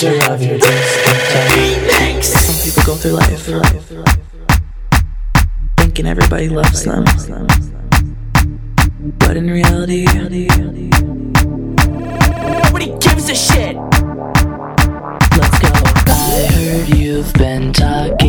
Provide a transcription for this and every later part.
center of your discontent. Some people go through life, through life, through life, thinking everybody loves them, but in reality, Nobody gives a shit. let's go. I heard you've been talking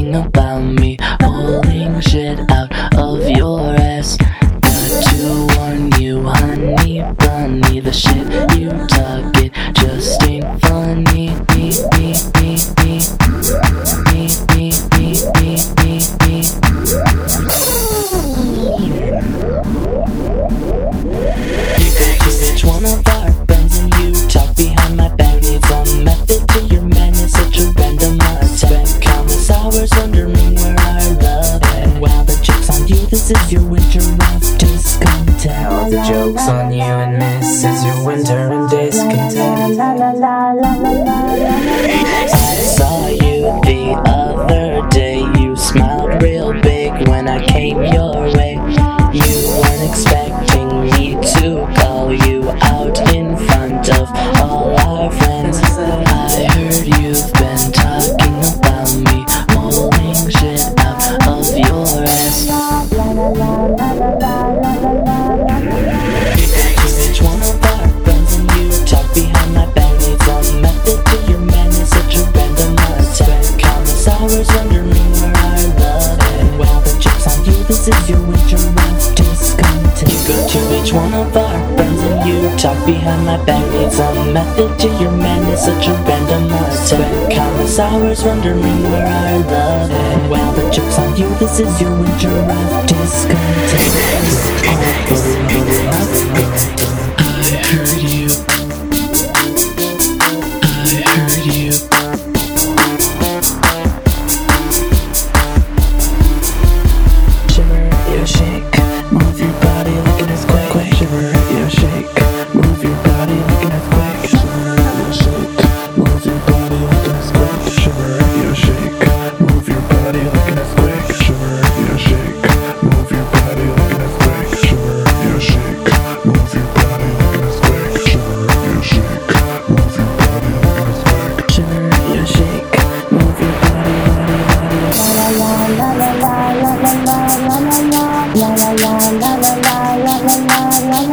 Countless hours wondering where our love at. While the joke's on you, this is your winter of discontent. All the jokes on you and this is your winter and discontent. I saw you the other day. You smiled real big when I came your way. You weren't expecting me to call you out in front of all our friends. I heard you've on you, this is your winter of discontent. You go to each one of our friends and you talk behind my back. Needs a method to your madness, such a random attack. Countless hours wondering where our love at. While the joke's on you, this is your winter of discontent.